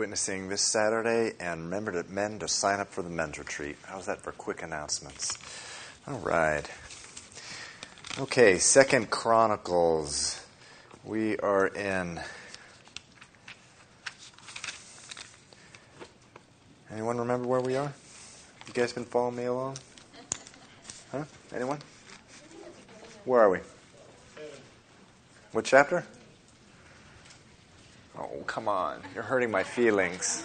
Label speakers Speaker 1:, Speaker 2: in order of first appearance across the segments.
Speaker 1: witnessing this Saturday, and remember to men to sign up for the men's retreat. How's that for quick announcements? All right. Okay, Second Chronicles. We are in. Anyone remember where we are? You guys been following me along? Huh? Anyone? Where are we? What chapter? Oh, come on. You're hurting my feelings.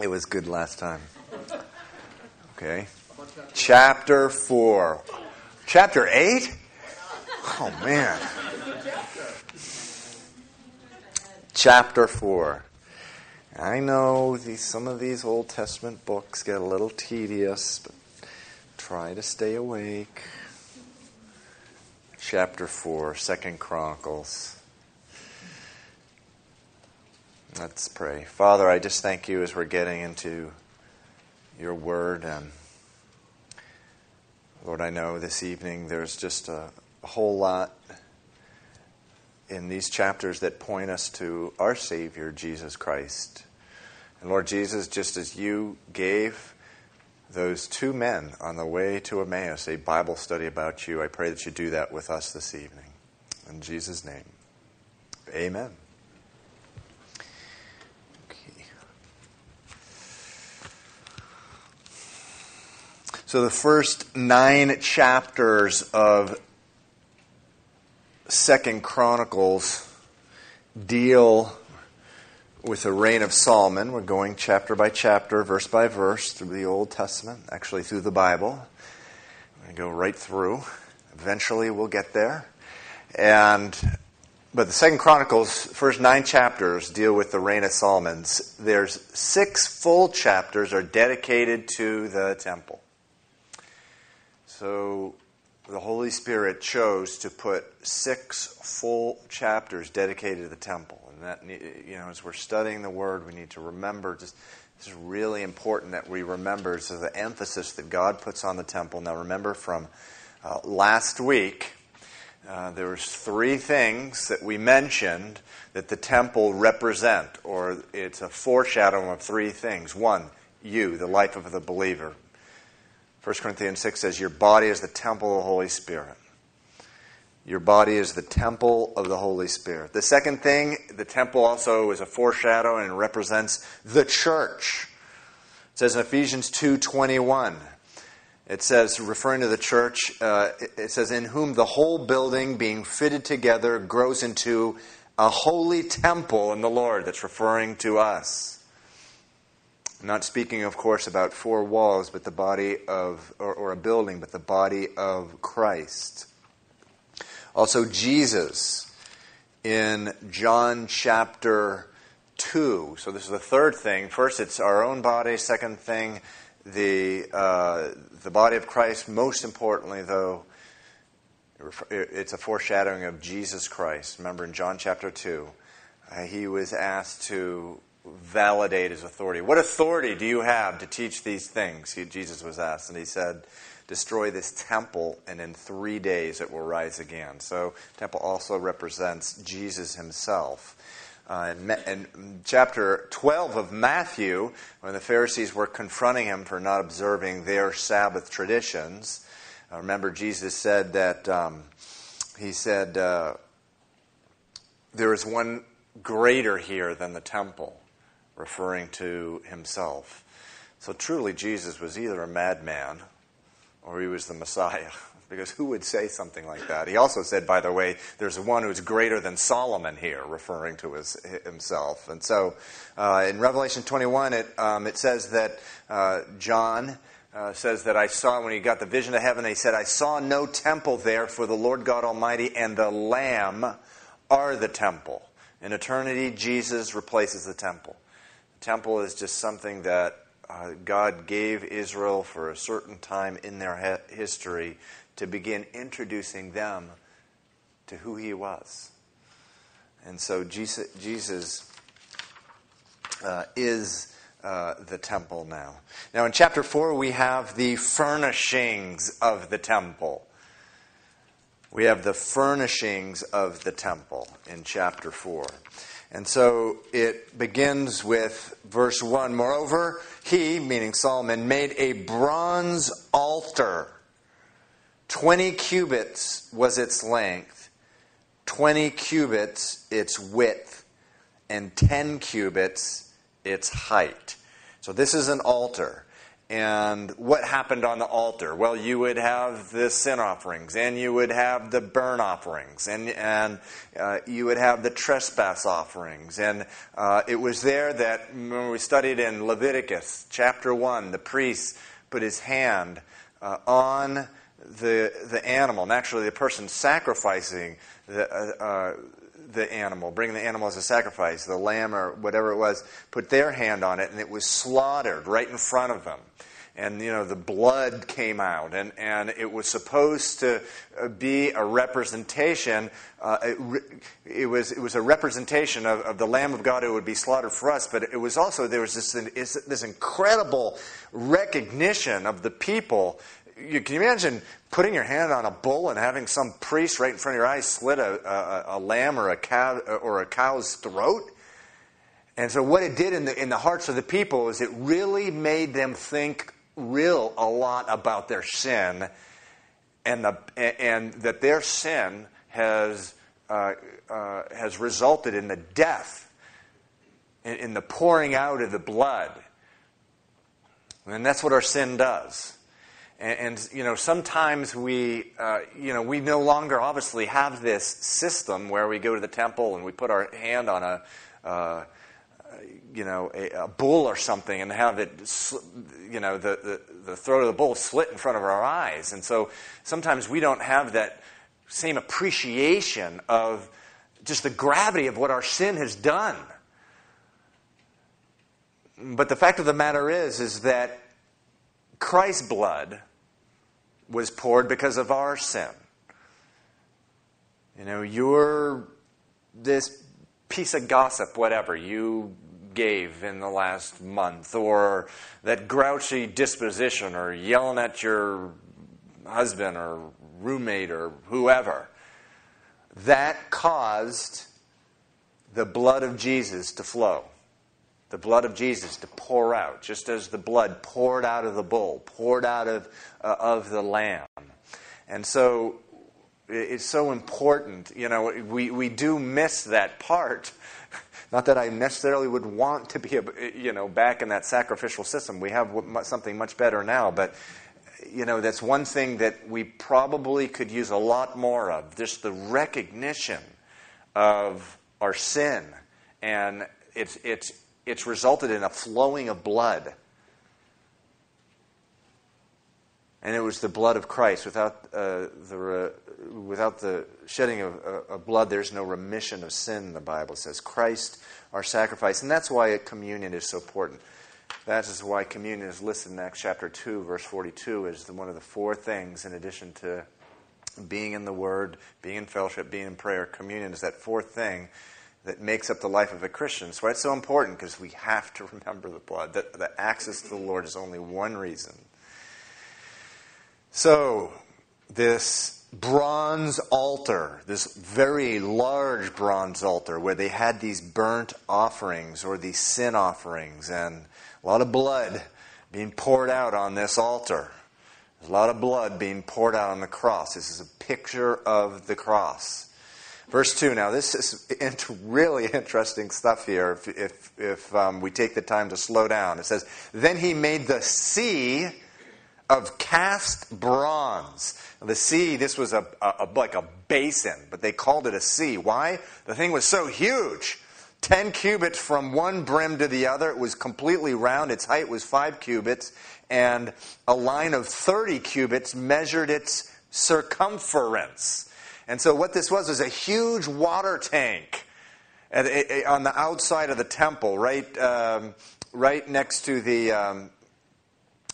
Speaker 1: It was good last time. Okay. Chapter 4. Chapter 8? Oh, man. Chapter 4. I know these, some of these Old Testament books get a little tedious, but try to stay awake. Chapter 4, Second Chronicles. Let's pray. Father, I just thank you as we're getting into your word. And Lord, I know this evening there's just a, a whole lot in these chapters that point us to our Savior, Jesus Christ. And Lord Jesus, just as you gave those two men on the way to Emmaus a Bible study about you, I pray that you do that with us this evening. In Jesus' name, amen. Okay. So the first nine chapters of Second Chronicles deal with the reign of Solomon. We're going chapter by chapter, verse by verse through the Old Testament, actually through the Bible. We're going to go right through. Eventually, we'll get there. And but the Second Chronicles, first nine chapters deal with the reign of Solomon's. There's six full chapters are dedicated to the temple. So the Holy Spirit chose to put six full chapters dedicated to the temple. And that, you know, as we're studying the Word, we need to remember just this is really important that we remember so the emphasis that God puts on the temple. Now, remember from uh, last week, uh, there was three things that we mentioned that the temple represent, or it's a foreshadowing of three things. One, you, the life of the believer. 1 Corinthians 6 says, Your body is the temple of the Holy Spirit. Your body is the temple of the Holy Spirit. The second thing, the temple also is a foreshadow and represents the church. It says in Ephesians 2.21, it says, referring to the church, uh, it says, In whom the whole building being fitted together grows into a holy temple in the Lord. That's referring to us. I'm not speaking, of course, about four walls, but the body of, or, or a building, but the body of Christ. Also, Jesus in John chapter 2. So, this is the third thing. First, it's our own body. Second thing, the, uh, the body of Christ. Most importantly, though, it's a foreshadowing of Jesus Christ. Remember in John chapter 2, uh, he was asked to validate his authority. What authority do you have to teach these things? He, Jesus was asked, and he said, Destroy this temple, and in three days it will rise again. So, temple also represents Jesus himself. Uh, in, in, chapter 12 of Matthew, when the Pharisees were confronting him for not observing their Sabbath traditions, uh, remember Jesus said that, um, he said, uh, there is one greater here than the temple referring to himself. So truly, Jesus was either a madman or he was the Messiah. Because who would say something like that? He also said, by the way, there's one who's greater than Solomon here, referring to his, himself. And so uh, in Revelation 21, it, um, it says that uh, John uh, says that I saw, when he got the vision of heaven, he said, I saw no temple there, for the Lord God Almighty and the Lamb are the temple. In eternity, Jesus replaces the temple temple is just something that uh, God gave Israel for a certain time in their he- history to begin introducing them to who He was. And so Jesus, Jesus uh, is uh, the temple now. Now, in chapter 4, we have the furnishings of the temple. we have the furnishings of the temple in chapter 4. And so it begins with verse 1 Moreover, he, meaning Solomon, made a bronze altar. 20 cubits was its length, 20 cubits its width, and 10 cubits its height. So this is an altar. And what happened on the altar? Well, you would have the sin offerings, and you would have the burn offerings, and, and uh, you would have the trespass offerings. And uh, it was there that when we studied in Leviticus chapter 1, the priest put his hand uh, on the, the animal, and actually the person sacrificing the, uh, uh, the animal, bringing the animal as a sacrifice, the lamb or whatever it was, put their hand on it, and it was slaughtered right in front of them. And, you know, the blood came out, and, and it was supposed to uh, be a representation. Uh, it, it, was, it was a representation of, of the Lamb of God who would be slaughtered for us, but it was also, there was this, this incredible recognition of the people you, can you imagine putting your hand on a bull and having some priest right in front of your eyes slit a, a, a lamb or a cow or a cow's throat? And so, what it did in the in the hearts of the people is it really made them think real a lot about their sin, and the and that their sin has uh, uh, has resulted in the death, in, in the pouring out of the blood, and that's what our sin does. And, and, you know, sometimes we, uh, you know, we no longer obviously have this system where we go to the temple and we put our hand on a, uh, you know, a, a, bull or something and have it, you know, the, the, the throat of the bull slit in front of our eyes. And so sometimes we don't have that same appreciation of just the gravity of what our sin has done. But the fact of the matter is, is that Christ's blood was poured because of our sin. You know, you're this piece of gossip, whatever you gave in the last month, or that grouchy disposition, or yelling at your husband or roommate or whoever, that caused the blood of Jesus to flow the blood of Jesus to pour out, just as the blood poured out of the bull, poured out of, uh, of the lamb. And so it's so important. You know, we, we do miss that part. Not that I necessarily would want to be, you know, back in that sacrificial system. We have something much better now, but you know, that's one thing that we probably could use a lot more of. Just the recognition of our sin, and it's it's it's resulted in a flowing of blood. And it was the blood of Christ. Without, uh, the, uh, without the shedding of, uh, of, blood, there's no remission of sin, the Bible says. Christ, our sacrifice. And that's why communion is so important. That is why communion is listed in Acts chapter 2, verse 42, as one of the four things, in addition to being in the Word, being in fellowship, being in prayer. Communion is that fourth thing that makes up the life of a Christian. That's why it's so important because we have to remember the blood. That, that access to the Lord is only one reason. So, this bronze altar, this very large bronze altar where they had these burnt offerings or these sin offerings and a lot of blood being poured out on this altar. There's a lot of blood being poured out on the cross. This is a picture of the cross. Verse 2. Now, this is really interesting stuff here if, if, if um, we take the time to slow down. It says, Then he made the sea of cast bronze. Now, the sea, this was a, a, like a basin, but they called it a sea. Why? The thing was so huge. 10 cubits from one brim to the other. It was completely round. Its height was 5 cubits. And a line of 30 cubits measured its circumference. And so, what this was was a huge water tank on the outside of the temple, right, um, right next to the. Um,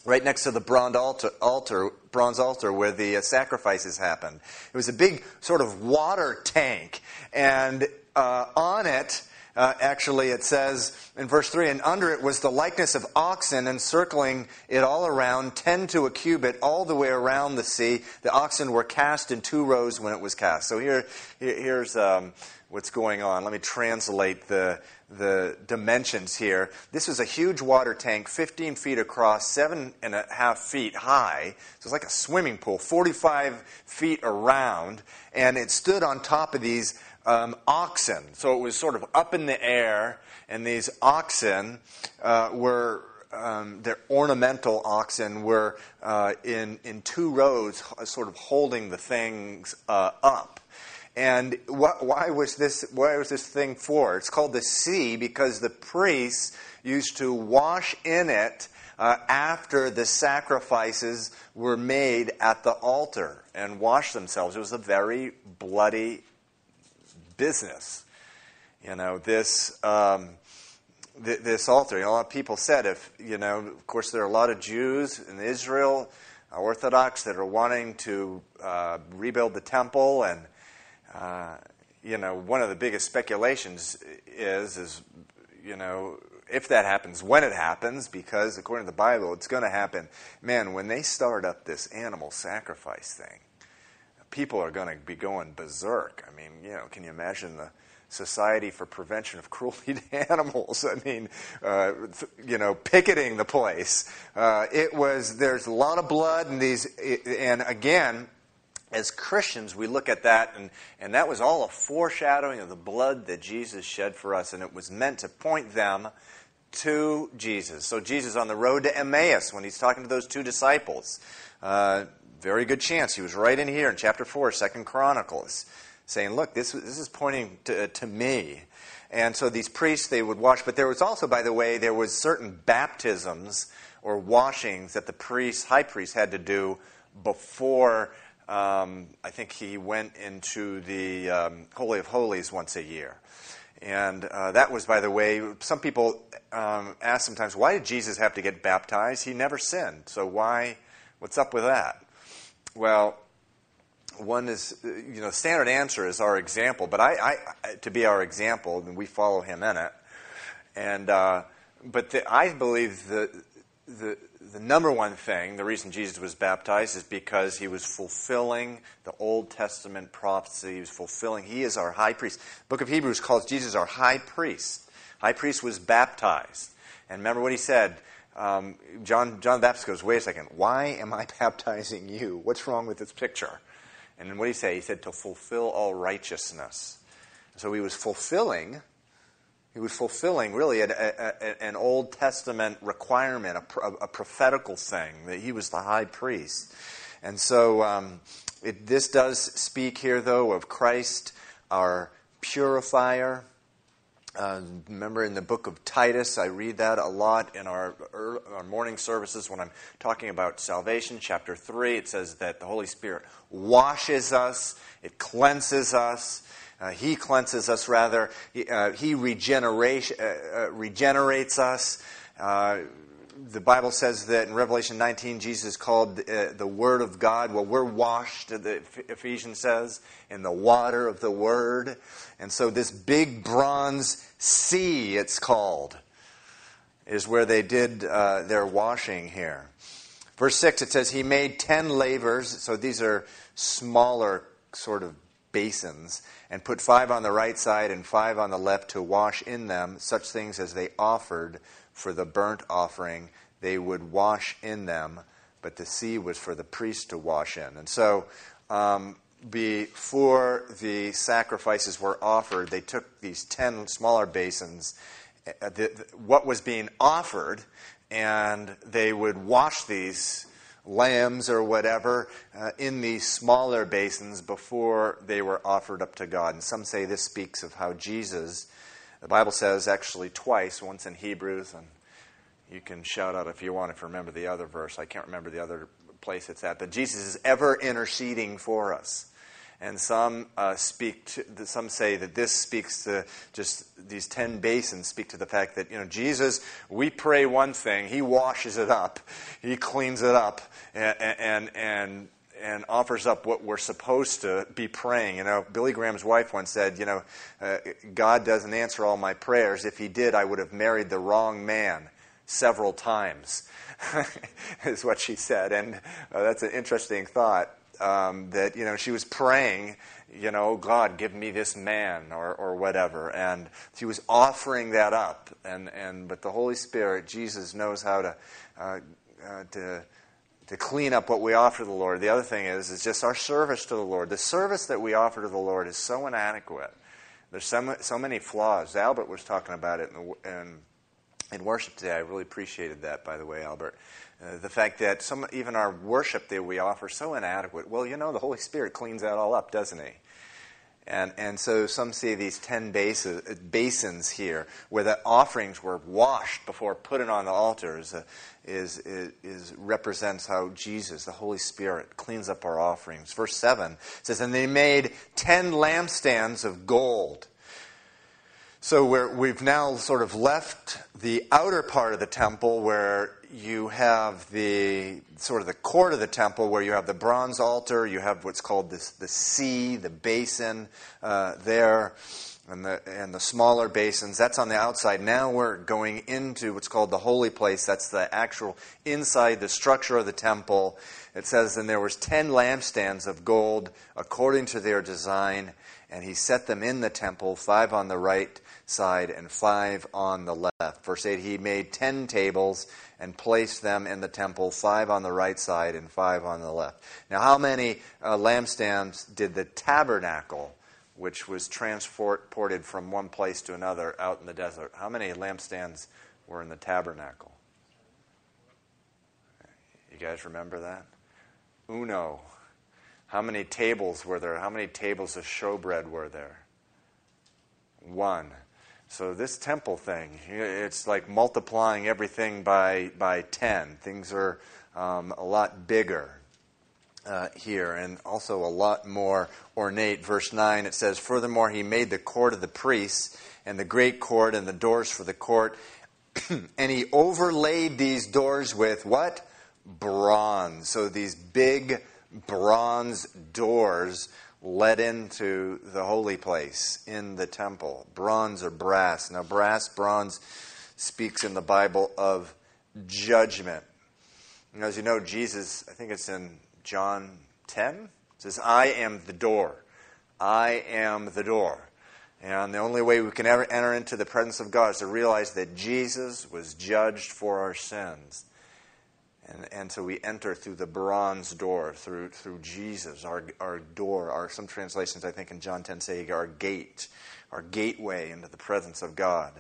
Speaker 1: right next to the bronze altar, altar, bronze altar where the uh, sacrifices happened. It was a big sort of water tank, and uh, on it uh, actually, it says in verse 3 And under it was the likeness of oxen encircling it all around, ten to a cubit, all the way around the sea. The oxen were cast in two rows when it was cast. So here, here's um, what's going on. Let me translate the, the dimensions here. This was a huge water tank, 15 feet across, seven and a half feet high. So it's like a swimming pool, 45 feet around. And it stood on top of these um, oxen. So it was sort of up in the air, and these oxen uh, were. Um, their ornamental oxen were uh, in, in two rows, sort of holding the things uh, up. And wh- why was this? Why was this thing for? It's called the sea because the priests used to wash in it uh, after the sacrifices were made at the altar and wash themselves. It was a very bloody business. You know, this, um, th- this altar. You know, a lot of people said, if, you know, of course, there are a lot of Jews in Israel, uh, Orthodox, that are wanting to uh, rebuild the temple. And, uh, you know, one of the biggest speculations is, is, you know, if that happens, when it happens, because according to the Bible, it's going to happen. Man, when they start up this animal sacrifice thing, people are going to be going berserk. I mean, you know, can you imagine the Society for Prevention of Cruelty to Animals? I mean, uh, you know, picketing the place. Uh, it was there's a lot of blood and these, and again. As Christians, we look at that, and, and that was all a foreshadowing of the blood that Jesus shed for us, and it was meant to point them to Jesus. So, Jesus on the road to Emmaus, when he's talking to those two disciples, uh, very good chance he was right in here in chapter 4, Second Chronicles, saying, Look, this, this is pointing to, to me. And so these priests, they would wash. But there was also, by the way, there was certain baptisms or washings that the priest, high priest, had to do before um, I think he went into the um, Holy of Holies once a year. And uh, that was, by the way, some people um, ask sometimes, why did Jesus have to get baptized? He never sinned. So why? What's up with that? Well, one is, you know, standard answer is our example, but I, I to be our example, and we follow him in it. And, uh, but the, I believe the, the, the number one thing, the reason Jesus was baptized is because he was fulfilling the Old Testament prophecy. He was fulfilling, he is our high priest. The book of Hebrews calls Jesus our high priest. High priest was baptized. And remember what he said um, John, John the Baptist goes, wait a second, why am I baptizing you? What's wrong with this picture? And then what did he say? He said, to fulfill all righteousness. So he was fulfilling, he was fulfilling really an, a, an Old Testament requirement, a, a, prophetical thing, that he was the high priest. And so um, it, this does speak here, though, of Christ, our purifier, uh, remember in the book of Titus, I read that a lot in our, our morning services when I'm talking about salvation. Chapter 3, it says that the Holy Spirit washes us, it cleanses us. Uh, he cleanses us, rather. He, uh, he uh, uh, regenerates us. The Bible says that in Revelation 19, Jesus called uh, the Word of God. Well, we're washed, the Ephesians says, in the water of the Word. And so this big bronze sea, it's called, is where they did uh, their washing here. Verse 6, it says, He made ten lavers. So these are smaller sort of basins, and put five on the right side and five on the left to wash in them such things as they offered for the burnt offering, they would wash in them, but the sea was for the priest to wash in. And so, um, before the sacrifices were offered, they took these 10 smaller basins, uh, the, the, what was being offered, and they would wash these lambs or whatever uh, in these smaller basins before they were offered up to God. And some say this speaks of how Jesus the Bible says actually twice, once in Hebrews, and you can shout out if you want if you remember the other verse. I can't remember the other place it's at, but Jesus is ever interceding for us. And some uh, speak. To, some say that this speaks to just these ten basins speak to the fact that you know Jesus. We pray one thing, He washes it up, He cleans it up, and and and and offers up what we're supposed to be praying. You know, Billy Graham's wife once said, you know, uh, God doesn't answer all my prayers. If he did, I would have married the wrong man several times, is what she said. And uh, that's an interesting thought um, that, you know, she was praying, you know, God, give me this man or, or whatever. And she was offering that up. And, and, but the Holy Spirit, Jesus knows how to, uh, uh to, to clean up what we offer to the Lord. The other thing is, is just our service to the Lord. The service that we offer to the Lord is so inadequate. There's so, so many flaws. Albert was talking about it in, the, in, in worship today. I really appreciated that, by the way, Albert. Uh, the fact that some, even our worship that we offer so inadequate. Well, you know, the Holy Spirit cleans that all up, doesn't He? And, and so some see these 10 bases, basins here where the offerings were washed before putting on the altars uh, is, is, is, represents how Jesus, the Holy Spirit, cleans up our offerings. Verse 7 says, And they made 10 lampstands of gold. So we have now sort of left the outer part of the temple where you have the sort of the court of the temple where you have the bronze altar, you have what's called this, the sea, the basin uh, there, and the, and the smaller basins. That's on the outside. Now we're going into what's called the holy place. That's the actual inside the structure of the temple. It says, and there was ten lampstands of gold according to their design, and he set them in the temple, five on the right side and five on the left. Verse 8, he made ten tables and placed them in the temple, five on the right side and five on the left. Now, how many uh, lampstands did the tabernacle, which was transported from one place to another out in the desert, how many lampstands were in the tabernacle? You guys remember that? Uno. How many tables were there? How many tables of showbread were there? One. So this temple thing, it's like multiplying everything by, by 10. Things are um, a lot bigger uh, here and also a lot more ornate. Verse 9, it says, Furthermore, he made the court of the priests and the great court and the doors for the court. and he overlaid these doors with what? Bronze. So these big bronze doors led into the holy place in the temple, bronze or brass. Now, brass, bronze speaks in the Bible of judgment. And as you know, Jesus, I think it's in John 10, says, I am the door. I am the door. And the only way we can ever enter into the presence of God is to realize that Jesus was judged for our sins. And, and so we enter through the bronze door, through, through Jesus, our, our door. Our, some translations, I think, in John 10 say our gate, our gateway into the presence of God.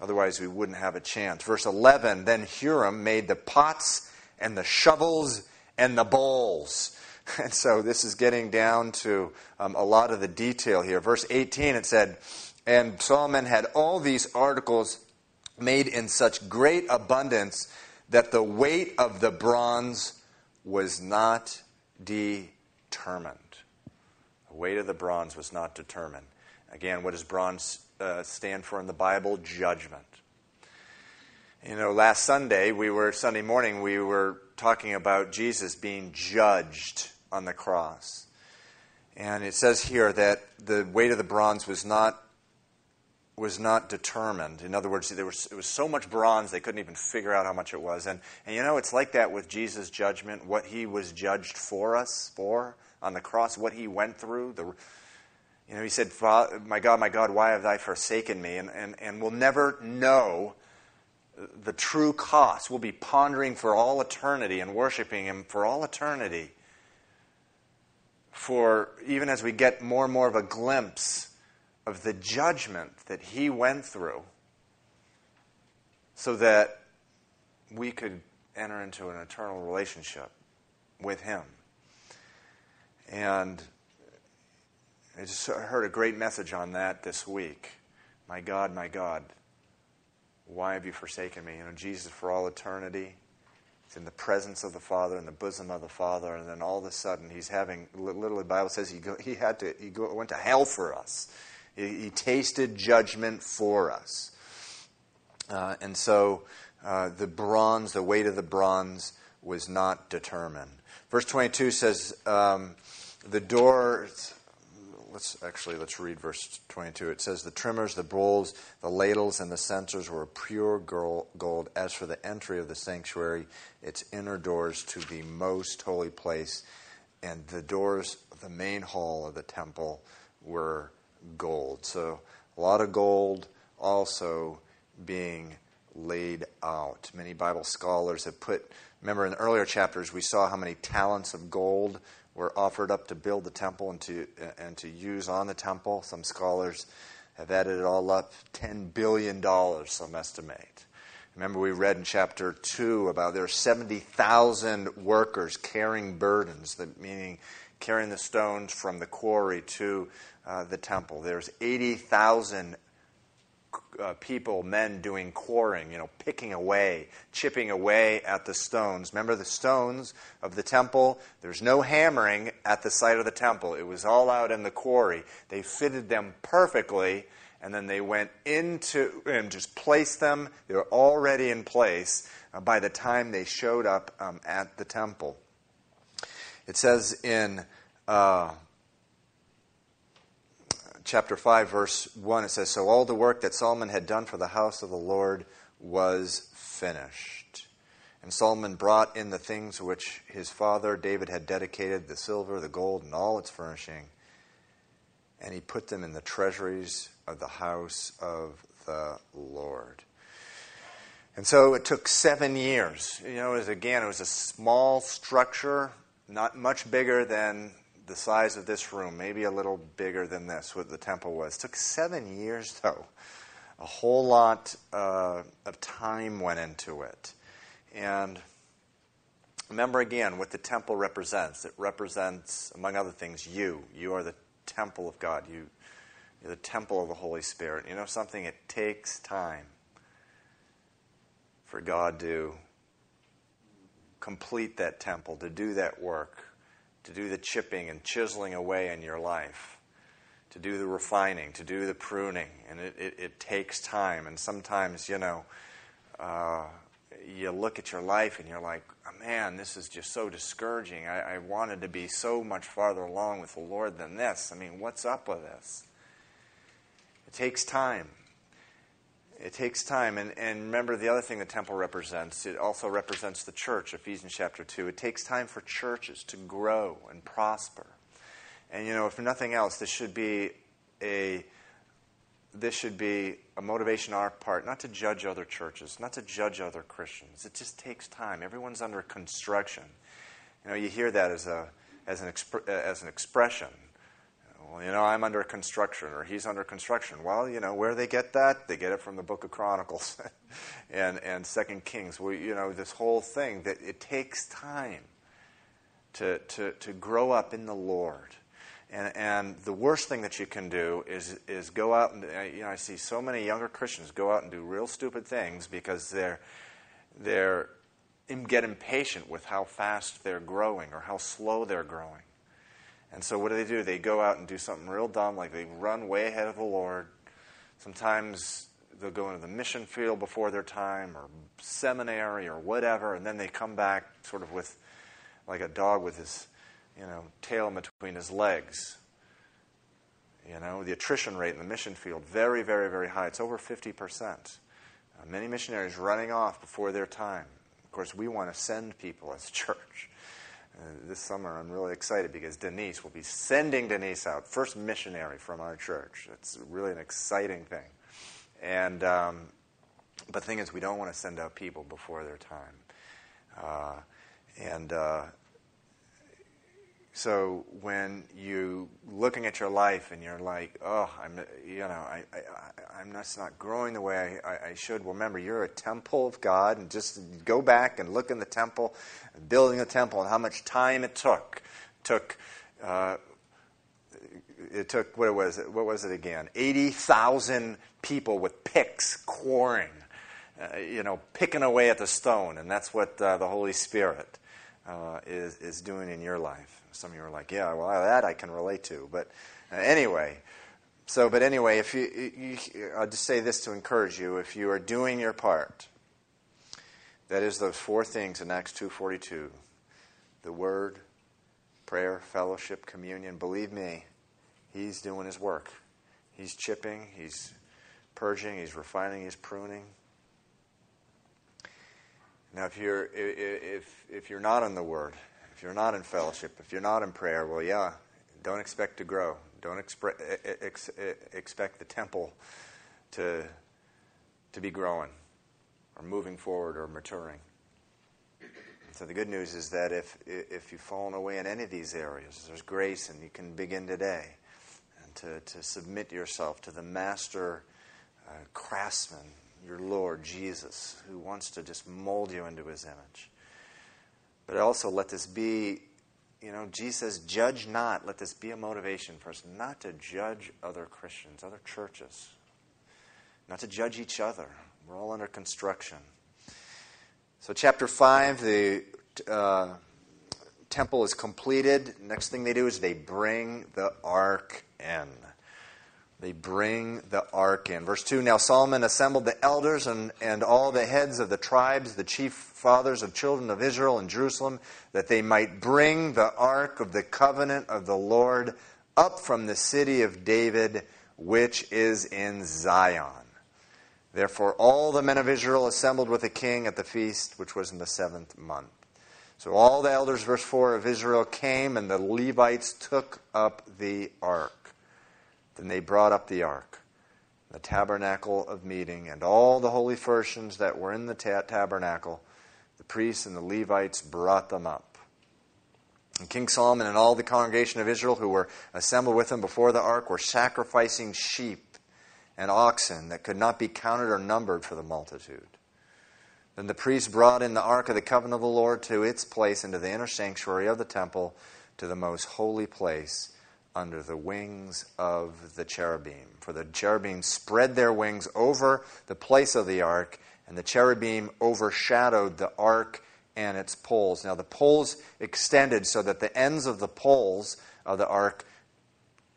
Speaker 1: Otherwise, we wouldn't have a chance. Verse 11 Then Huram made the pots and the shovels and the bowls. And so this is getting down to um, a lot of the detail here. Verse 18, it said, And Solomon had all these articles made in such great abundance that the weight of the bronze was not determined. The weight of the bronze was not determined. Again, what does bronze uh, stand for in the Bible? Judgment. You know, last Sunday, we were, Sunday morning, we were talking about Jesus being judged on the cross. And it says here that the weight of the bronze was not was not determined. In other words, there was, it was so much bronze they couldn't even figure out how much it was. And, and you know, it's like that with Jesus' judgment, what he was judged for us, for on the cross, what he went through. The, you know, he said, My God, my God, why have thou forsaken me? And, and, and we'll never know the true cost. We'll be pondering for all eternity and worshiping him for all eternity. For even as we get more and more of a glimpse of the judgment that he went through so that we could enter into an eternal relationship with him. And I just heard a great message on that this week. My God, my God, why have you forsaken me? You know, Jesus for all eternity. He's in the presence of the Father, in the bosom of the Father, and then all of a sudden he's having, literally, the Bible says he, go, he had to, he go, went to hell for us. He tasted judgment for us. Uh, and so uh, the bronze, the weight of the bronze, was not determined. Verse 22 says, um, the door let's actually let's read verse 22 it says the trimmers the bowls the ladles and the censers were pure gold as for the entry of the sanctuary its inner doors to the most holy place and the doors of the main hall of the temple were gold so a lot of gold also being laid out many bible scholars have put remember in earlier chapters we saw how many talents of gold were offered up to build the temple and to, and to use on the temple. Some scholars have added it all up $10 billion, some estimate. Remember, we read in chapter 2 about there are 70,000 workers carrying burdens, that meaning carrying the stones from the quarry to uh, the temple. There's 80,000 uh, people, men doing quarrying, you know, picking away, chipping away at the stones. Remember the stones of the temple? There's no hammering at the site of the temple. It was all out in the quarry. They fitted them perfectly, and then they went into and just placed them. They were already in place uh, by the time they showed up um, at the temple. It says in. Uh, chapter 5, verse 1, it says, So all the work that Solomon had done for the house of the Lord was finished. And Solomon brought in the things which his father David had dedicated the silver, the gold, and all its furnishing. And he put them in the treasuries of the house of the Lord. And so it took seven years. You know, it was, again, it was a small structure, not much bigger than the size of this room, maybe a little bigger than this, what the temple was. It took seven years, though. A whole lot uh, of time went into it. And remember again what the temple represents. It represents, among other things, you. You are the temple of God. You, you're the temple of the Holy Spirit. You know something? It takes time for God to complete that temple, to do that work to do the chipping and chiseling away in your life, to do the refining, to do the pruning. And it, it, it takes time. And sometimes, you know, uh, you look at your life and you're like, oh, man, this is just so discouraging. I, I wanted to be so much farther along with the Lord than this. I mean, what's up with this? It takes time. It takes time. And, and remember the other thing the temple represents, it also represents the church, Ephesians chapter 2. It takes time for churches to grow and prosper. And, you know, if nothing else, this should be a this should be a motivation on our part not to judge other churches, not to judge other Christians. It just takes time. Everyone's under construction. You know, you hear that as a as an exp- as an expression. You know, I'm under construction or he's under construction. Well, you know, where they get that? They get it from the book of Chronicles and, and Second Kings. Where, you know, this whole thing that it takes time to, to, to grow up in the Lord. And, and the worst thing that you can do is, is go out and, you know, I see so many younger Christians go out and do real stupid things because they're, they're get impatient with how fast they're growing or how slow they're growing. And so what do they do? They go out and do something real dumb, like they run way ahead of the Lord. Sometimes they'll go into the mission field before their time or seminary or whatever, and then they come back sort of with like a dog with his, you know, tail in between his legs. You know, the attrition rate in the mission field very, very, very high. It's over 50%. Uh, many missionaries running off before their time. Of course, we want to send people as church. Uh, this summer, I'm really excited because Denise will be sending Denise out, first missionary from our church. It's really an exciting thing. And um, but the thing is, we don't want to send out people before their time. Uh, and uh, so when you looking at your life and you're like, oh, I'm, you know, I, I, I'm just not growing the way I, I should. Well, remember, you're a temple of God, and just go back and look in the temple, building the temple, and how much time it took. It took. Uh, it took what was it? What was it again? Eighty thousand people with picks quarrying, uh, you know, picking away at the stone, and that's what uh, the Holy Spirit uh, is is doing in your life. Some of you are like, yeah, well, that I can relate to. But uh, anyway, so, but anyway, if you, you, I'll just say this to encourage you: if you are doing your part, that is those four things in Acts two forty two, the Word, prayer, fellowship, communion, believe me, He's doing His work. He's chipping, He's purging, He's refining, He's pruning. Now, if you're if if you're not in the Word, if you're not in fellowship, if you're not in prayer, well, yeah, don't expect to grow. Don't expre- ex- expect the temple to to be growing, or moving forward, or maturing. So the good news is that if if you've fallen away in any of these areas, there's grace, and you can begin today, and to to submit yourself to the Master uh, craftsman your Lord Jesus, who wants to just mold you into his image. But also let this be, you know, Jesus judge not. Let this be a motivation for us not to judge other Christians, other churches, not to judge each other. We're all under construction. So, chapter 5, the uh, temple is completed. Next thing they do is they bring the ark in. They bring the ark in. Verse 2 Now Solomon assembled the elders and, and all the heads of the tribes, the chief fathers of children of Israel in Jerusalem, that they might bring the ark of the covenant of the Lord up from the city of David, which is in Zion. Therefore, all the men of Israel assembled with the king at the feast, which was in the seventh month. So all the elders, verse 4 of Israel, came, and the Levites took up the ark. Then they brought up the ark, the tabernacle of meeting, and all the holy furnishings that were in the ta- tabernacle. Priests and the Levites brought them up. And King Solomon and all the congregation of Israel who were assembled with him before the ark were sacrificing sheep and oxen that could not be counted or numbered for the multitude. Then the priests brought in the ark of the covenant of the Lord to its place into the inner sanctuary of the temple, to the most holy place under the wings of the cherubim. For the cherubim spread their wings over the place of the ark, and the cherubim overshadowed the ark and its poles. Now, the poles extended so that the ends of the poles of the ark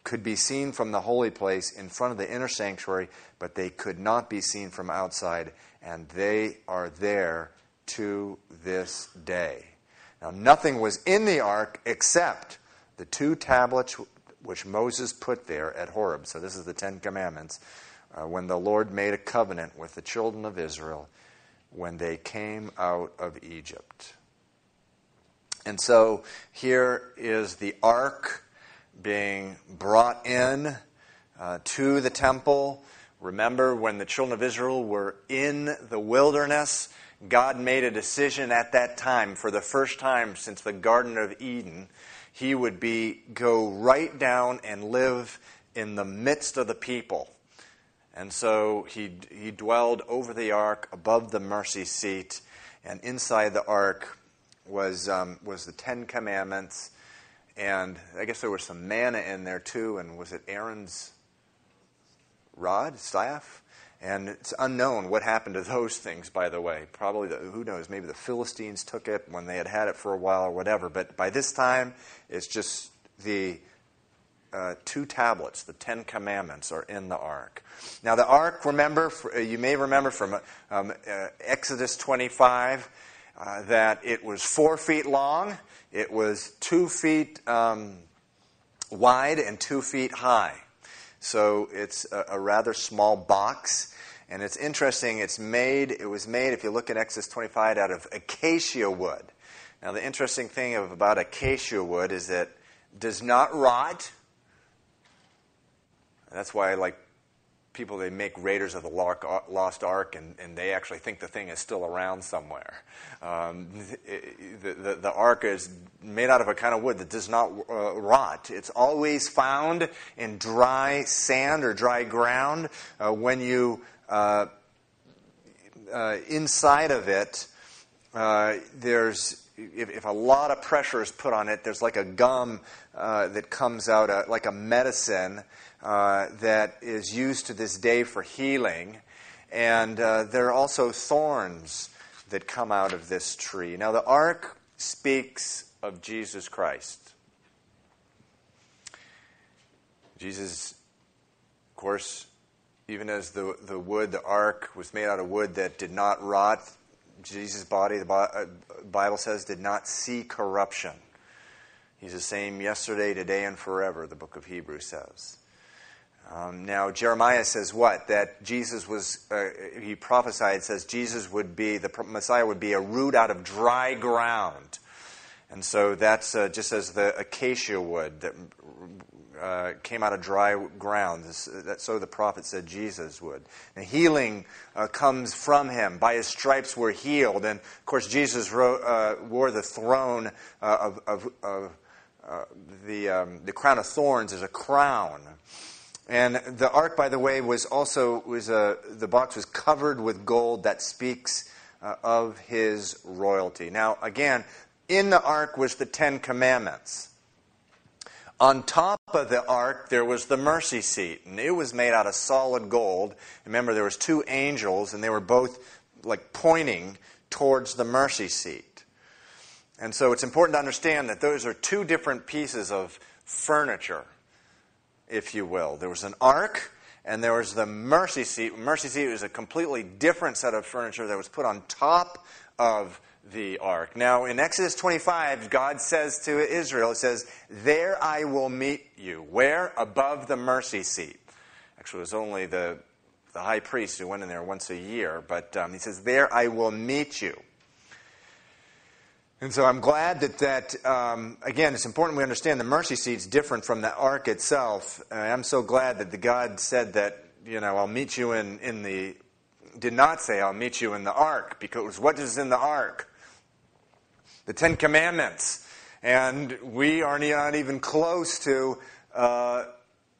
Speaker 1: could be seen from the holy place in front of the inner sanctuary, but they could not be seen from outside, and they are there to this day. Now, nothing was in the ark except the two tablets which Moses put there at Horeb. So this is the Ten Commandments. Uh, when the Lord made a covenant with the children of Israel when they came out of Egypt. And so here is the ark being brought in uh, to the temple. Remember when the children of Israel were in the wilderness, God made a decision at that time, for the first time since the Garden of Eden, he would be go right down and live in the midst of the people. And so he, he dwelled over the ark, above the mercy seat, and inside the ark was, um, was the Ten Commandments. And I guess there was some manna in there too. And was it Aaron's rod, staff? And it's unknown what happened to those things, by the way. Probably, the, who knows, maybe the Philistines took it when they had had it for a while or whatever. But by this time, it's just the uh, two tablets, the Ten Commandments, are in the ark. Now, the ark, remember, uh, you may remember from um, uh, Exodus 25 uh, that it was four feet long, it was two feet um, wide, and two feet high. So it's a, a rather small box. And it's interesting, it's made, it was made, if you look at Exodus 25, out of acacia wood. Now, the interesting thing about acacia wood is that it does not rot. That's why, I like, people, they make Raiders of the Lost Ark, and, and they actually think the thing is still around somewhere. Um, the, the, the, ark is made out of a kind of wood that does not uh, rot. It's always found in dry sand or dry ground. Uh, when you, uh, uh inside of it, uh, there's if, if, a lot of pressure is put on it, there's like a gum uh, that comes out, uh, like a medicine uh, that is used to this day for healing. And uh, there are also thorns that come out of this tree. Now, the ark speaks of Jesus Christ. Jesus, of course, even as the, the wood, the ark, was made out of wood that did not rot, Jesus' body, the uh, Bible says, did not see corruption. He's the same yesterday, today, and forever, the book of Hebrews says. Um, now, Jeremiah says what? That Jesus was, uh, he prophesied, says Jesus would be, the Messiah would be a root out of dry ground. And so that's uh, just as the acacia wood that uh, came out of dry ground. so the prophet said Jesus would. And healing uh, comes from him. By his stripes we're healed. And of course, Jesus wrote, uh, wore the throne uh, of, of, of uh, the, um, the crown of thorns as a crown. And the ark, by the way, was also was a, the box was covered with gold that speaks uh, of his royalty. Now, again, in the ark was the Ten Commandments. On top of the ark, there was the mercy seat, and it was made out of solid gold. Remember, there was two angels, and they were both like pointing towards the mercy seat. And so it's important to understand that those are two different pieces of furniture, if you will. There was an ark, and there was the mercy seat. Mercy seat was a completely different set of furniture that was put on top of the ark. Now, in Exodus 25, God says to Israel, It says, There I will meet you. Where? Above the mercy seat. Actually, it was only the, the high priest who went in there once a year, but um, he says, There I will meet you. And so I'm glad that that, um, again, it's important we understand the mercy seat's different from the ark itself. Uh, I'm so glad that the God said that, you know, I'll meet you in, in the, did not say I'll meet you in the ark, because what is in the ark? the Ten Commandments. And we are not even close to uh,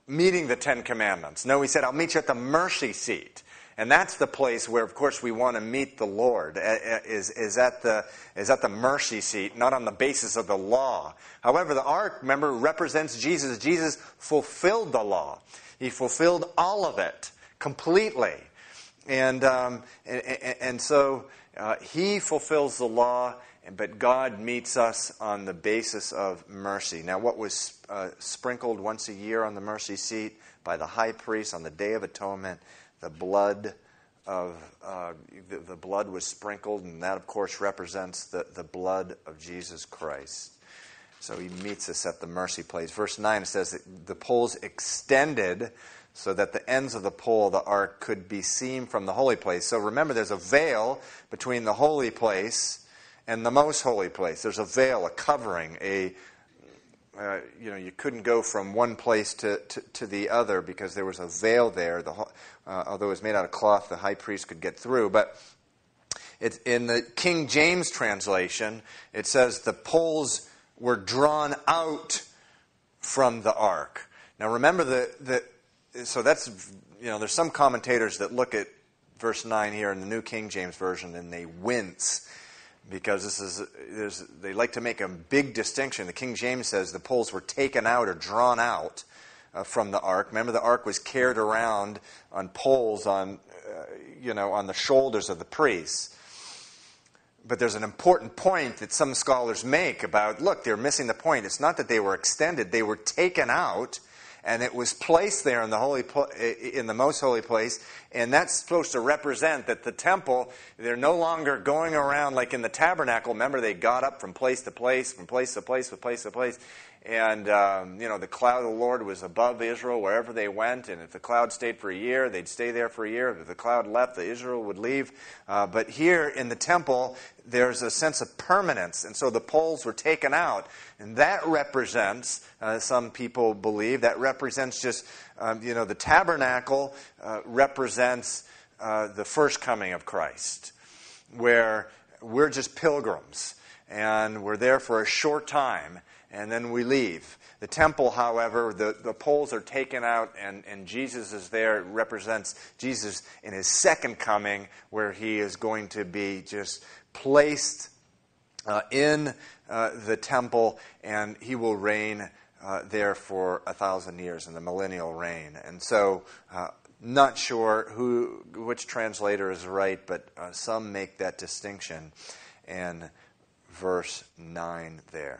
Speaker 1: meeting the Ten Commandments. No, he said, I'll meet you at the mercy seat. And that's the place where, of course, we want to meet the Lord, is, is, at the, is at the mercy seat, not on the basis of the law. However, the ark, remember, represents Jesus. Jesus fulfilled the law, he fulfilled all of it completely. And, um, and, and, so uh, he fulfills the law, but God meets us on the basis of mercy. Now, what was uh, sprinkled once a year on the mercy seat by the high priest on the Day of Atonement, the blood of uh, the, the, blood was sprinkled, and that, of course, represents the, the blood of Jesus Christ. So he meets us at the mercy place. Verse 9 says that the poles extended so that the ends of the pole of the ark could be seen from the holy place. So remember, there's a veil between the holy place and the most holy place. There's a veil, a covering, a uh, you know, you couldn't go from one place to, to, to, the other because there was a veil there. The, uh, although it was made out of cloth, the high priest could get through. But it, in the King James translation, it says the poles were drawn out from the ark. Now remember the, the so that's you know there's some commentators that look at verse 9 here in the New King James version and they wince because this is they like to make a big distinction. The King James says the poles were taken out or drawn out uh, from the ark. Remember, the ark was carried around on poles on uh, you know on the shoulders of the priests. But there's an important point that some scholars make about look, they're missing the point. It's not that they were extended; they were taken out and it was placed there in the holy in the most holy place and that's supposed to represent that the temple they're no longer going around like in the tabernacle. Remember they got up from place to place from place to place from place to place and um, you know the cloud of the lord was above israel wherever they went. And if the cloud stayed for a year they'd stay there for a year. If the cloud left the israel would leave. Uh, but here in the temple there's a sense of permanence. And so the poles were taken out. And that represents, uh, some people believe, that represents just, um, you know, the tabernacle uh, represents uh, the first coming of Christ, where we're just pilgrims. And we're there for a short time and then we leave. The temple, however, the, the poles are taken out and, and Jesus is there. It represents Jesus in his second coming, where he is going to be just placed uh, in uh, the temple, and he will reign uh, there for a thousand years in the millennial reign. And so, uh, not sure who which translator is right, but uh, some make that distinction in verse nine there.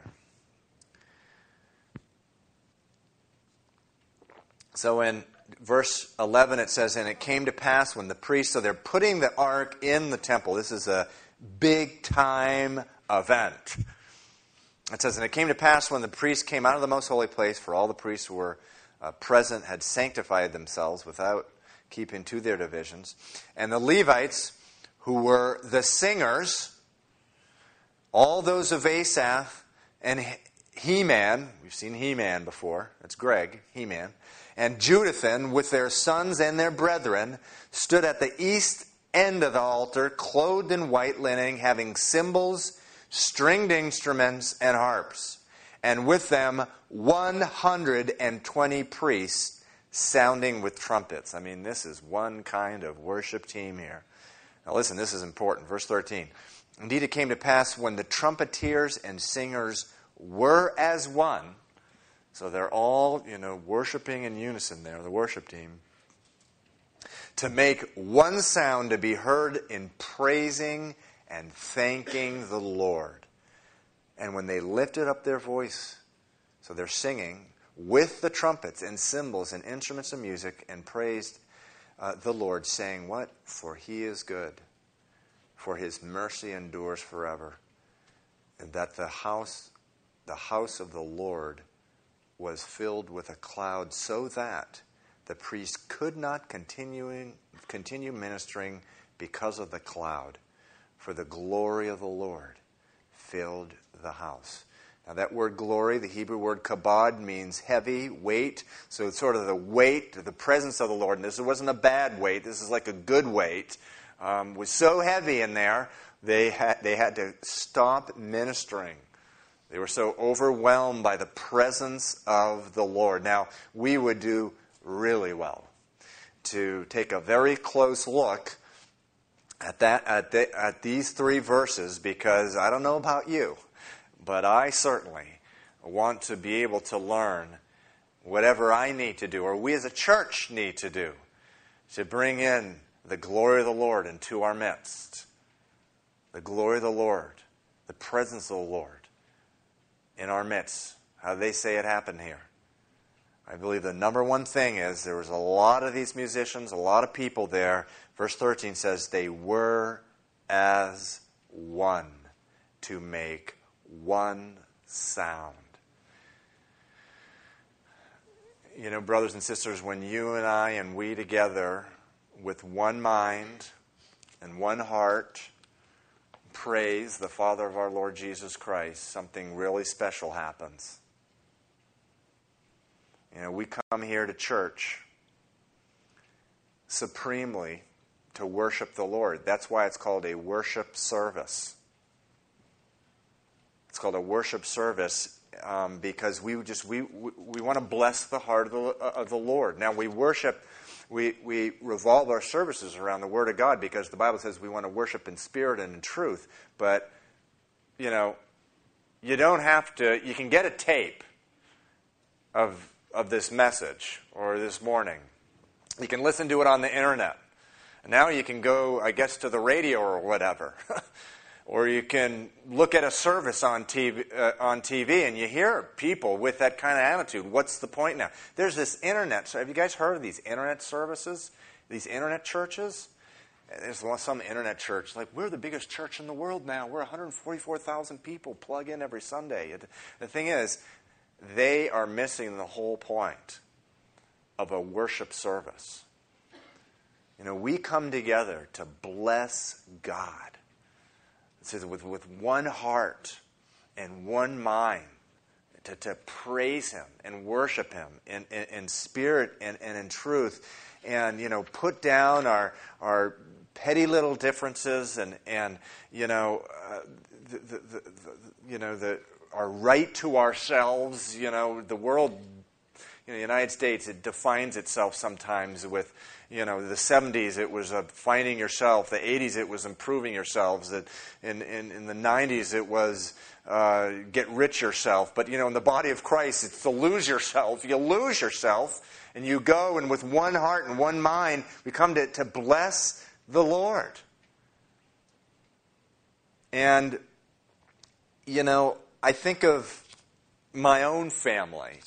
Speaker 1: So in verse 11 it says, And it came to pass when the priests, so they're putting the ark in the temple. This is a big time event. It says, And it came to pass when the priests came out of the most holy place, for all the priests who were uh, present had sanctified themselves without keeping to their divisions. And the Levites, who were the singers, all those of Asaph and Heman, we've seen Heman before, that's Greg, Heman, and Jeduthun with their sons and their brethren stood at the east end of the altar, clothed in white linen, having cymbals, stringed instruments, and harps, and with them 120 priests sounding with trumpets. I mean, this is one kind of worship team here. Now, listen, this is important. Verse 13. Indeed, it came to pass when the trumpeters and singers were as one, so they're all, you know, worshiping in unison there, the worship team, to make one sound to be heard in praising and thanking the Lord. And when they lifted up their voice, so they're singing with the trumpets and cymbals and instruments of music and praised uh, the Lord, saying, What? For he is good, for his mercy endures forever. And that the house, the house of the Lord was filled with a cloud, so that the priest could not continue, continue ministering because of the cloud, for the glory of the Lord filled the house. Now, that word glory, the Hebrew word kabod, means heavy, weight. So it's sort of the weight, the presence of the Lord. And this wasn't a bad weight, this is like a good weight. Um, was so heavy in there, they had, they had to stop ministering. They were so overwhelmed by the presence of the Lord. Now, we would do really well to take a very close look at, that, at, the, at these three verses because I don't know about you but I certainly want to be able to learn whatever I need to do, or we as a church need to do, to bring in the glory of the Lord into our midst. The glory of the Lord, the presence of the Lord in our midst. How they say it happened here? I believe the number one thing is there was a lot of these musicians, a lot of people there. Verse 13 says they were as one to make one sound. You know, brothers and sisters, when you and I and we together with one mind and one heart praise the Father of our Lord Jesus Christ, something really special happens. You know, we come here to church supremely to worship the Lord. That's why it's called a worship service. It's called a worship service um, because we just we, we, we want to bless the heart of the, of the Lord. Now we worship, we we revolve our services around the Word of God because the Bible says we want to worship in spirit and in truth. But you know, you don't have to. You can get a tape of of this message or this morning. You can listen to it on the internet. Now you can go, I guess, to the radio or whatever. Or you can look at a service on TV, uh, on TV and you hear people with that kind of attitude. What's the point now? There's this internet. So have you guys heard of these internet services? These internet churches? There's some internet church, like, we're the biggest church in the world now. We're 144,000 people plug in every Sunday. The thing is, they are missing the whole point of a worship service. You know, we come together to bless God says, with, with one heart and one mind to, to praise Him and worship Him in, in, in spirit and, and in truth. And, you know, put down our, our petty little differences and, and you know, uh, the, the, the, you know, the, our right to ourselves. You know, the world, know, the United States, it defines itself sometimes with, you know, the 70s it was uh, finding yourself. The 80s it was improving yourselves. That in, in, in the 90s it was uh, get rich yourself. But, you know, in the body of Christ it's to lose yourself. You lose yourself and you go and with one heart and one mind we come to, to bless the Lord. And, you know, I think of my own family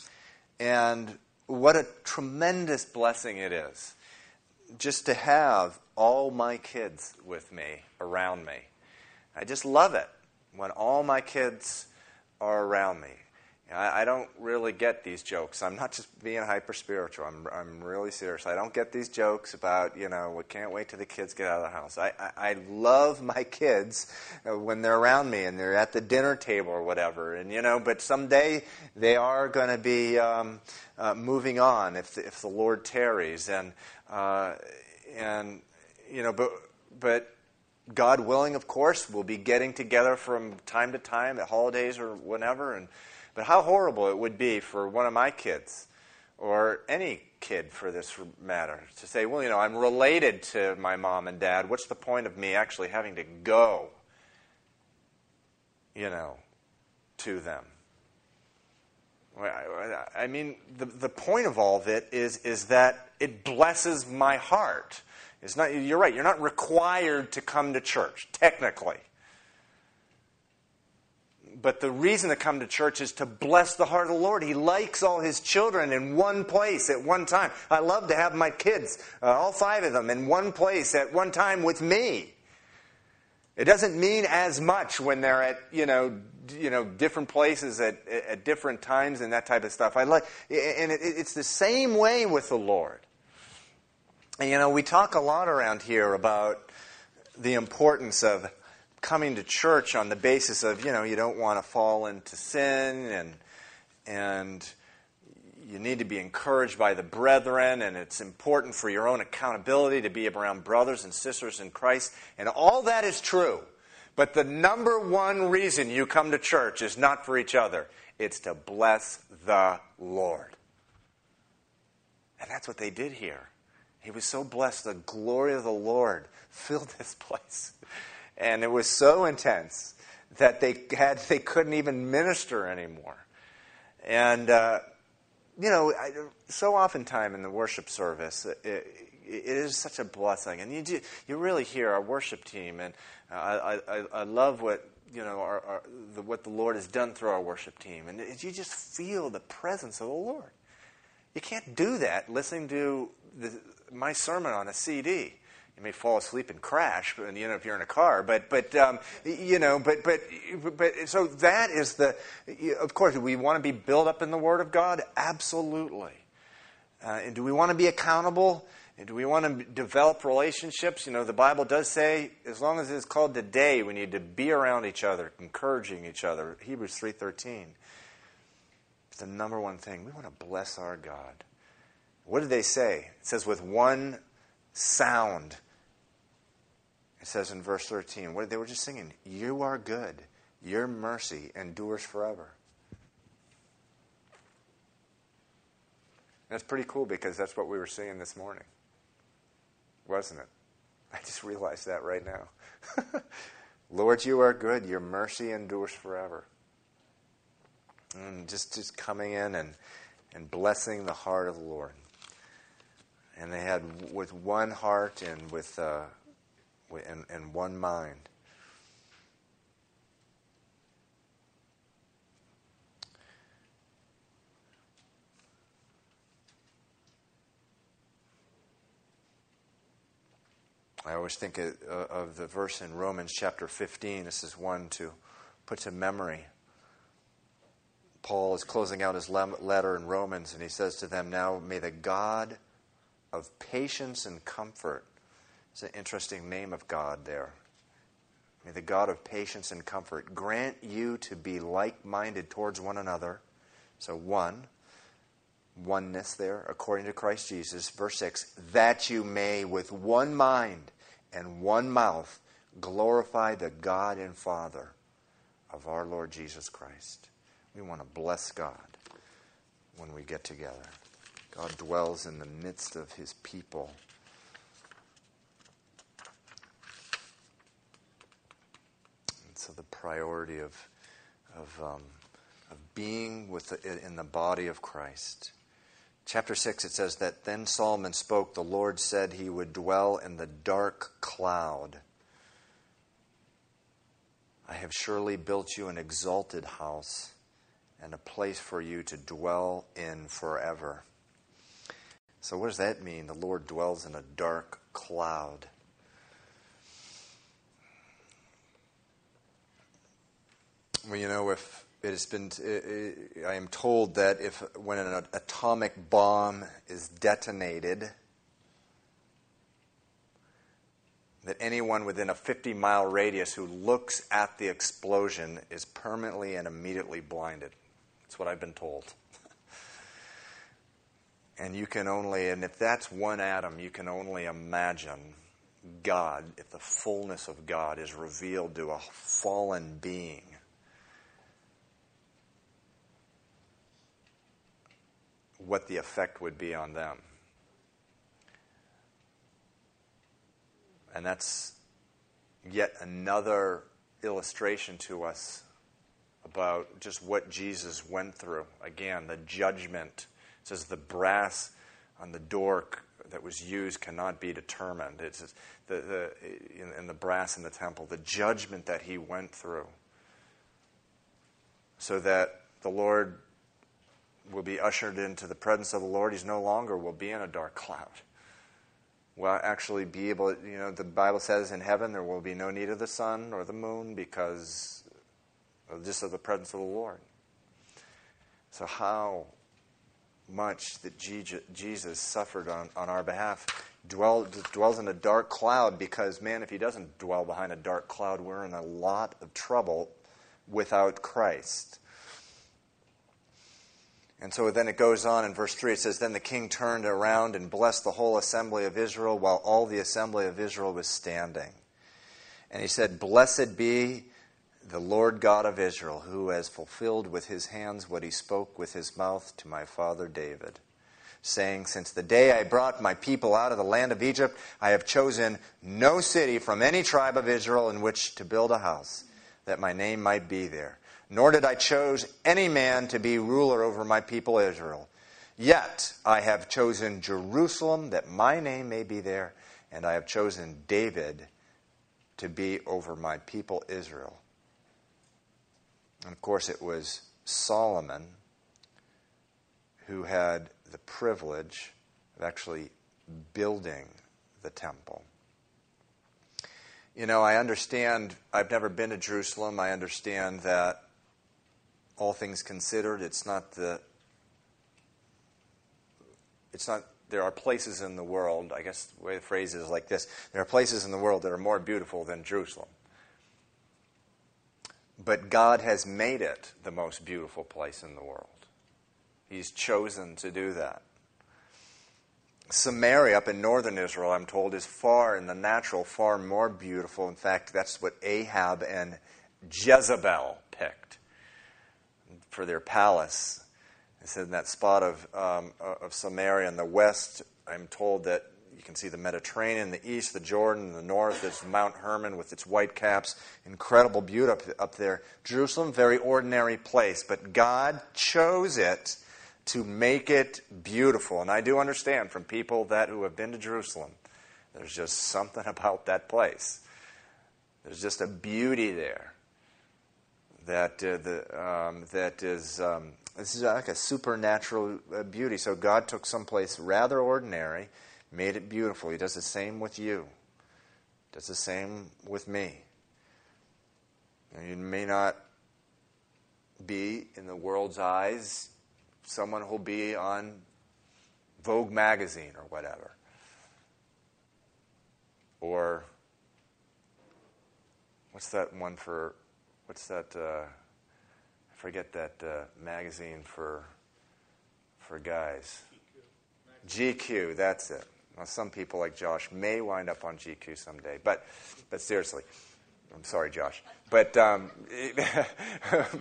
Speaker 1: and what a tremendous blessing it is just to have all my kids with me, around me. I just love it when all my kids are around me. I, I don't really get these jokes. I'm not just being hyper spiritual. I'm, I'm really serious. I don't get these jokes about, you know, we can't wait till the kids get out of the house. I, I, I love my kids uh, when they're around me and they're at the dinner table or whatever. And, you know, but someday they are going to be um, uh, moving on if the, if the Lord tarries. And, uh, and you know, but, but God willing, of course, we'll be getting together from time to time at holidays or whenever. And, but how horrible it would be for one of my kids, or any kid for this matter, to say, well, you know, I'm related to my mom and dad. What's the point of me actually having to go, you know, to them? I mean, the, the point of all of it is, is that it blesses my heart. It's not, you're right, you're not required to come to church, technically but the reason to come to church is to bless the heart of the Lord. He likes all his children in one place at one time. I love to have my kids, uh, all five of them, in one place at one time with me. It doesn't mean as much when they're at you know you know different places at at different times and that type of stuff. I like, and it, it's the same way with the Lord. And you know, we talk a lot around here about the importance of coming to church on the basis of, you know, you don't want to fall into sin and, and you need to be encouraged by the brethren, and it's important for your own accountability to be around brothers and sisters in Christ. And all that is true. But the number one reason you come to church is not for each other, it's to bless the Lord. And that's what they did here. He was so blessed, the glory of the Lord filled this place and it was so intense that they had they couldn't even minister anymore. And uh, you know, I, so oftentimes in the worship service, it, it is such a blessing, and you do, you really hear our worship team, and uh, I, I, I love what you know our, our, the, what the Lord has done through our worship team, and it, you just feel the presence of the Lord. You can't do that listening to the, my sermon on a CD you may fall asleep and crash, you know, if you're in a car. But, but um, you know, but, but, but, so that is the, of course, we want to be built up in the Word of God? Absolutely. Uh, and do we want to be accountable? And do we want to develop relationships? You know, the Bible does say, as long as it's called today, we need to be around each other, encouraging each other. Hebrews 3.13. It's the number one thing. We want to bless our God. What did they say? It says, with one sound it says in verse 13, what they were just singing, You are good, your mercy endures forever. That's pretty cool because that's what we were singing this morning, wasn't it? I just realized that right now. Lord, you are good, your mercy endures forever. And just, just coming in and, and blessing the heart of the Lord. And they had with one heart and with. Uh, and, and one mind. I always think of, of the verse in Romans chapter 15. This is one to put to memory. Paul is closing out his letter in Romans, and he says to them, Now may the God of patience and comfort it's an interesting name of God there. May the God of patience and comfort grant you to be like minded towards one another. So, one, oneness there, according to Christ Jesus. Verse 6 that you may with one mind and one mouth glorify the God and Father of our Lord Jesus Christ. We want to bless God when we get together. God dwells in the midst of his people. And so the priority of, of, um, of being with the, in the body of Christ. Chapter 6, it says that then Solomon spoke, the Lord said he would dwell in the dark cloud. I have surely built you an exalted house and a place for you to dwell in forever. So, what does that mean? The Lord dwells in a dark cloud. well, you know, if it has been, I am told that if when an atomic bomb is detonated, that anyone within a 50 mile radius who looks at the explosion is permanently and immediately blinded. That's what I've been told. And you can only, and if that's one atom, you can only imagine God, if the fullness of God is revealed to a fallen being. What the effect would be on them. And that's yet another illustration to us about just what Jesus went through. Again, the judgment. It says the brass on the door that was used cannot be determined. It's the, the, in, in the brass in the temple, the judgment that he went through, so that the Lord will be ushered into the presence of the Lord. He's no longer will be in a dark cloud will actually be able, you know, the Bible says in heaven there will be no need of the sun or the moon because of just of the presence of the Lord. So, how much that Jesus suffered on, on our behalf dwell, dwells in a dark cloud because, man, if he doesn't dwell behind a dark cloud, we're in a lot of trouble without Christ. And so then it goes on in verse 3. It says, Then the king turned around and blessed the whole assembly of Israel while all the assembly of Israel was standing. And he said, Blessed be the Lord God of Israel, who has fulfilled with his hands what he spoke with his mouth to my father David, saying, Since the day I brought my people out of the land of Egypt, I have chosen no city from any tribe of Israel in which to build a house, that my name might be there nor did I choose any man to be ruler over my people Israel. Yet I have chosen Jerusalem that my name may be there, and I have chosen David to be over my people Israel. And of course, it was Solomon who had the privilege of actually building the temple. You know, I understand, I've never been to Jerusalem. I understand that all things considered, it's not the it's not there are places in the world, I guess the way the phrase is like this, there are places in the world that are more beautiful than Jerusalem. But God has made it the most beautiful place in the world. He's chosen to do that. Samaria up in northern Israel, I'm told, is far in the natural, far more beautiful. In fact, that's what Ahab and Jezebel picked for their palace. It said in that spot of, um, of Samaria in the west, I'm told that you can see the Mediterranean, the east, the Jordan, the north. There's Mount Hermon with its white caps. Incredible beauty up, up there. Jerusalem, very ordinary place, but God chose it to make it beautiful. And I do understand from people that who have been to Jerusalem, there's just something about that place. There's just a beauty there that uh, the, um, that is um, this is like a supernatural uh, beauty. So God took someplace rather ordinary, made it beautiful. He does the same with you. Does the same with me. you may not be in the world's eyes someone who'll be on Vogue magazine or whatever. Or what's that one for what's that? Uh, I forget that uh, magazine for for guys. GQ. GQ. That's it. Now, some people like Josh may wind up on GQ someday, but but seriously, I'm sorry, Josh. But um,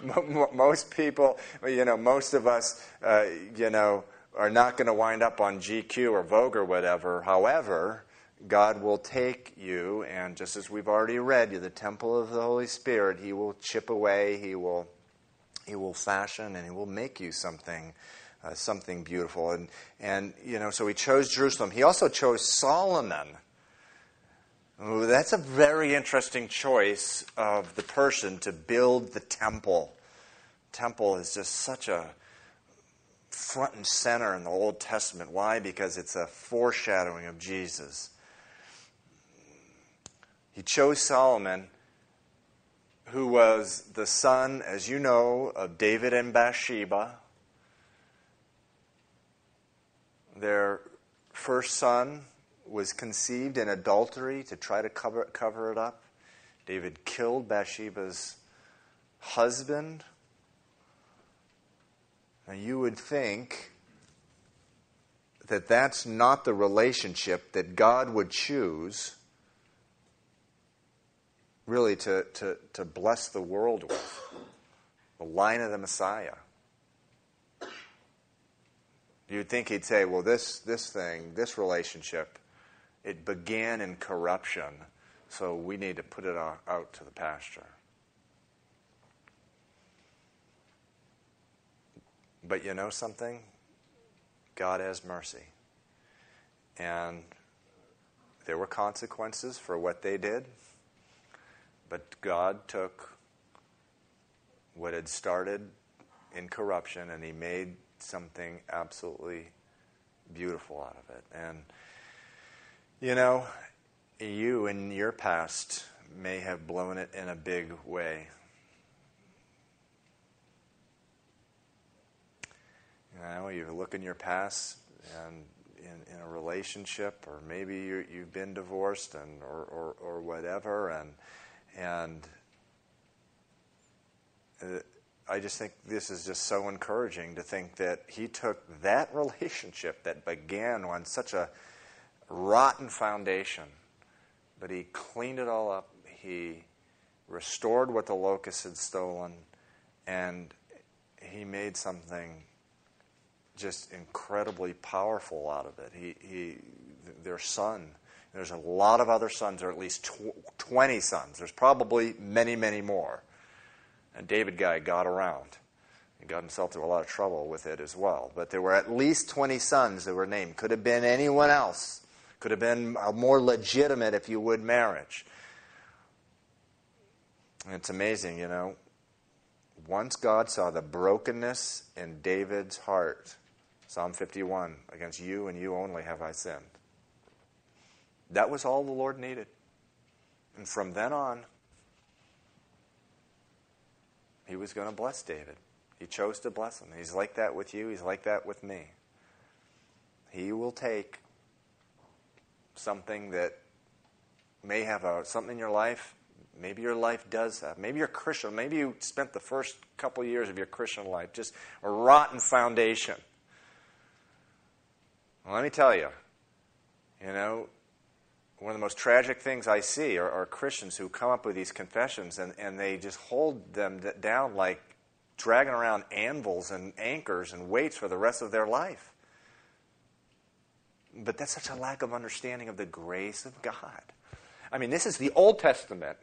Speaker 1: most people, you know, most of us, uh, you know, are not going to wind up on GQ or Vogue or whatever. However, God will take you, and just as we've already read, you're the temple of the Holy Spirit. He will chip away, He will, he will fashion, and He will make you something, uh, something beautiful. And, and, you know, so He chose Jerusalem. He also chose Solomon. Ooh, that's a very interesting choice of the person to build the temple. Temple is just such a front and center in the Old Testament. Why? Because it's a foreshadowing of Jesus. He chose Solomon who was the son, as you know, of David and Bathsheba. Their first son was conceived in adultery to try to cover, cover it up. David killed Bathsheba's husband. Now, you would think that that's not the relationship that God would choose really to, to, to bless the world with the line of the Messiah. You'd think he'd say, well, this, this thing, this relationship, it began in corruption, so we need to put it out to the pasture. But you know something? God has mercy. And there were consequences for what they did. But God took what had started in corruption and He made something absolutely beautiful out of it. And, you know, you in your past may have blown it in a big way. You know, you look in your past and in, in a relationship, or maybe you, have been divorced and or, or, or whatever, and and uh, I just think this is just so encouraging to think that he took that relationship that began on such a rotten foundation, but he cleaned it all up. He restored what the locusts had stolen, and he made something just incredibly powerful out of it. He, he, their son, there's a lot of other sons, or at least tw- 20 sons. There's probably many, many more. And David guy got around. He got himself into a lot of trouble with it as well. But there were at least 20 sons that were named. Could have been anyone else. Could have been a more legitimate, if you would, marriage. It's amazing, you know. Once God saw the brokenness in David's heart, Psalm 51 Against you and you only have I sinned. That was all the Lord needed. And from then on, he was going to bless David. He chose to bless him. He's like that with you, he's like that with me. He will take something that may have a, something in your life. Maybe your life does have. Maybe you're Christian. Maybe you spent the first couple years of your Christian life just a rotten foundation. Well, let me tell you, you know, one of the most tragic things I see are, are, Christians who come up with these confessions and, and they just hold them down like dragging around anvils and anchors and weights for the rest of their life. But that's such a lack of understanding of the grace of God. I mean, this is the Old Testament.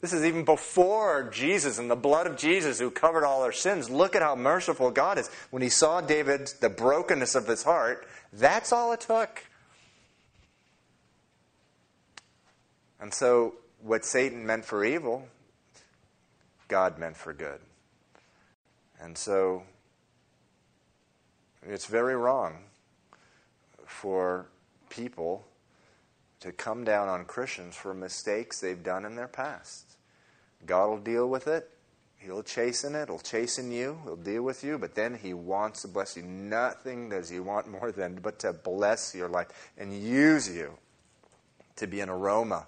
Speaker 1: This is even before Jesus and the blood of Jesus who covered all our sins. Look at how merciful God is. When he saw David, the brokenness of his heart, that's all it took. And so, what Satan meant for evil, God meant for good. And so, it's very wrong for people to come down on Christians for mistakes they've done in their past. God will deal with it. He'll chasten it. He'll chasten you. He'll deal with you. But then He wants to bless you. Nothing does He want more than but to bless your life and use you to be an aroma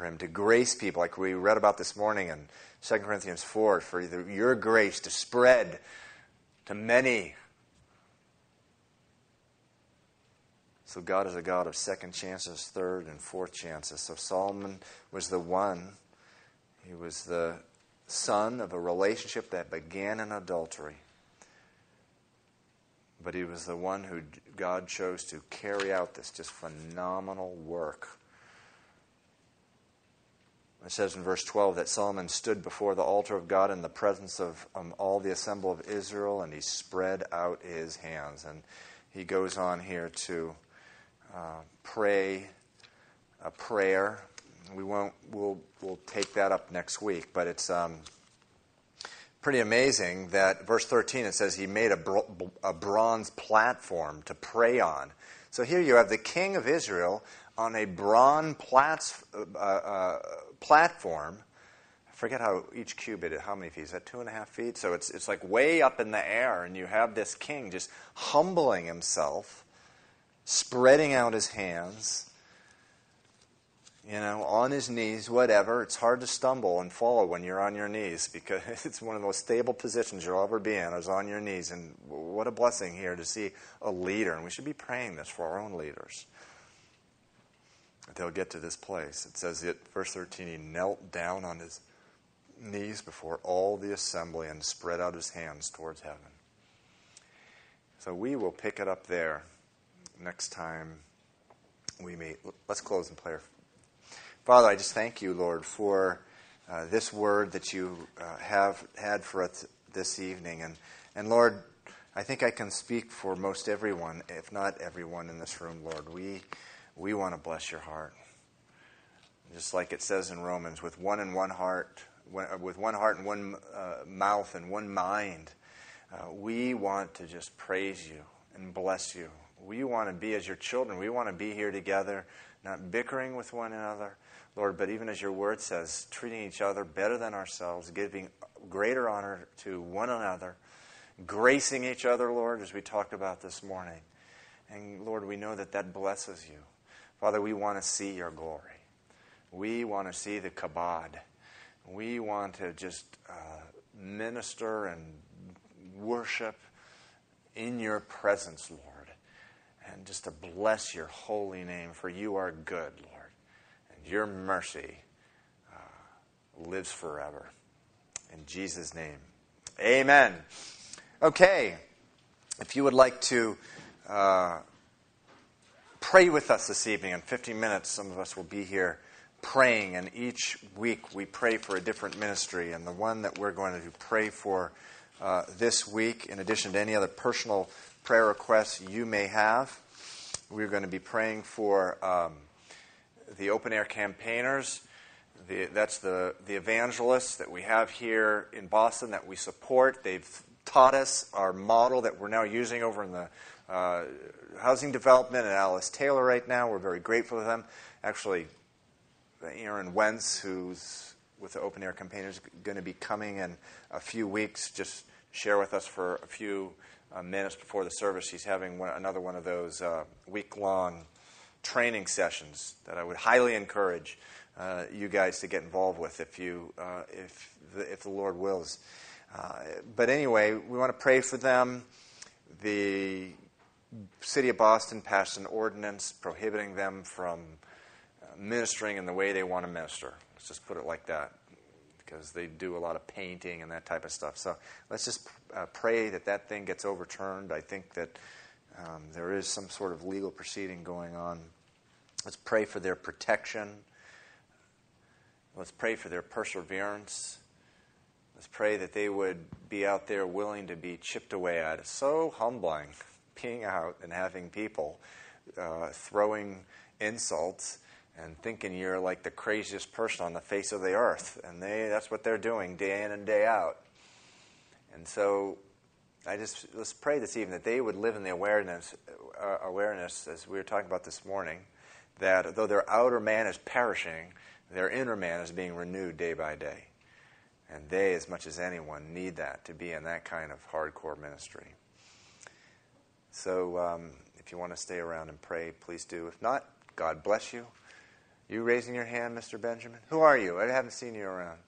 Speaker 1: for Him, to grace people, like we read about this morning in 2 Corinthians 4, for your grace to spread to many So God is a God of second chances, third and fourth chances. So Solomon was the one. He was the son of a relationship that began in adultery. But he was the one who God chose to carry out this just phenomenal work. It says in verse 12 that Solomon stood before the altar of God in the presence of um, all the assembly of Israel and he spread out his hands. And he goes on here to uh, pray a prayer. We won't. We'll we'll take that up next week. But it's um, pretty amazing that verse 13 it says he made a, a bronze platform to pray on. So here you have the king of Israel on a bronze plats, uh, uh, platform I forget how each cubit, is how many feet? Is that two and a half feet? So it's, it's like way up in the air, and you have this king just humbling himself, spreading out his hands, you know, on his knees, whatever. It's hard to stumble and fall when you're on your knees because it's one of the most stable positions you'll ever be in is on your knees. And what a blessing here to see a leader. And we should be praying this for our own leaders. That they'll get to this place. It says it, verse 13, he knelt down on his knees before all the assembly and spread out his hands towards heaven. So we will pick it up there next time we meet. Let's close in prayer. Father, I just thank you, Lord, for uh, this word that you uh, have had for us this evening. And, and Lord, I think I can speak for most everyone, if not everyone in this room, Lord. We, we want to bless your heart. Just like it says in Romans, with one and one heart, uh, with one heart and one uh, mouth and one mind, uh, we want to just praise you and bless you. We want to be as your children. We want to be here together, not bickering with one another, Lord, but even as your word says, treating each other better than ourselves, giving greater honor to one another, gracing each other, Lord, as we talked about this morning. And Lord, we know that that blesses you. Father, we want to see your glory. We want to see the kabod. We want to just uh, minister and worship in your presence, Lord, and just to bless your holy name, for you are good, Lord And your mercy uh, lives forever. In Jesus' name, amen. Okay, if you would like to uh, pray with us this evening, in 15 minutes, some of us will be here praying, and each week we pray for a different ministry. And the one that we're going to pray for uh, this week, in addition to any other personal prayer requests you may have, we're going to be praying for. Um, the open air campaigners. The, that's the, the evangelists that we have here in Boston that we support. They've taught us our model that we're now using over in the uh, housing development at Alice Taylor right now. We're very grateful to them. Actually, Aaron Wentz, who's with the open air Campaign, is going to be coming in a few weeks. Just share with us for a few uh, minutes before the service. He's having one, another one of those uh, week long training sessions that I would highly encourage uh, you guys to get involved with if you uh, if the, if the Lord wills. Uh, but anyway, we want to pray for them. The city of Boston passed an ordinance prohibiting them from uh, ministering in the way they want to minister. Let's just put it like that, because they do a lot of painting and that type of stuff. So let's just uh, pray that that thing gets overturned. I think that um, there is some sort of legal proceeding going on. Let's pray for their protection. Let's pray for their perseverance. Let's pray that they would be out there willing to be chipped away at. It's so humbling being out and having people uh, throwing insults and thinking you're like the craziest person on the face of the earth. And they, that's what they're doing day in and day out. And so I just let's pray this evening that they would live in the awareness, uh, awareness as we were talking about this morning, that though their outer man is perishing, their inner man is being renewed day by day. And they, as much as anyone, need that to be in that kind of hardcore ministry. So um, if you want to stay around and pray, please do. If not, God bless you. You raising your hand, Mr. Benjamin? Who are you? I haven't seen you around.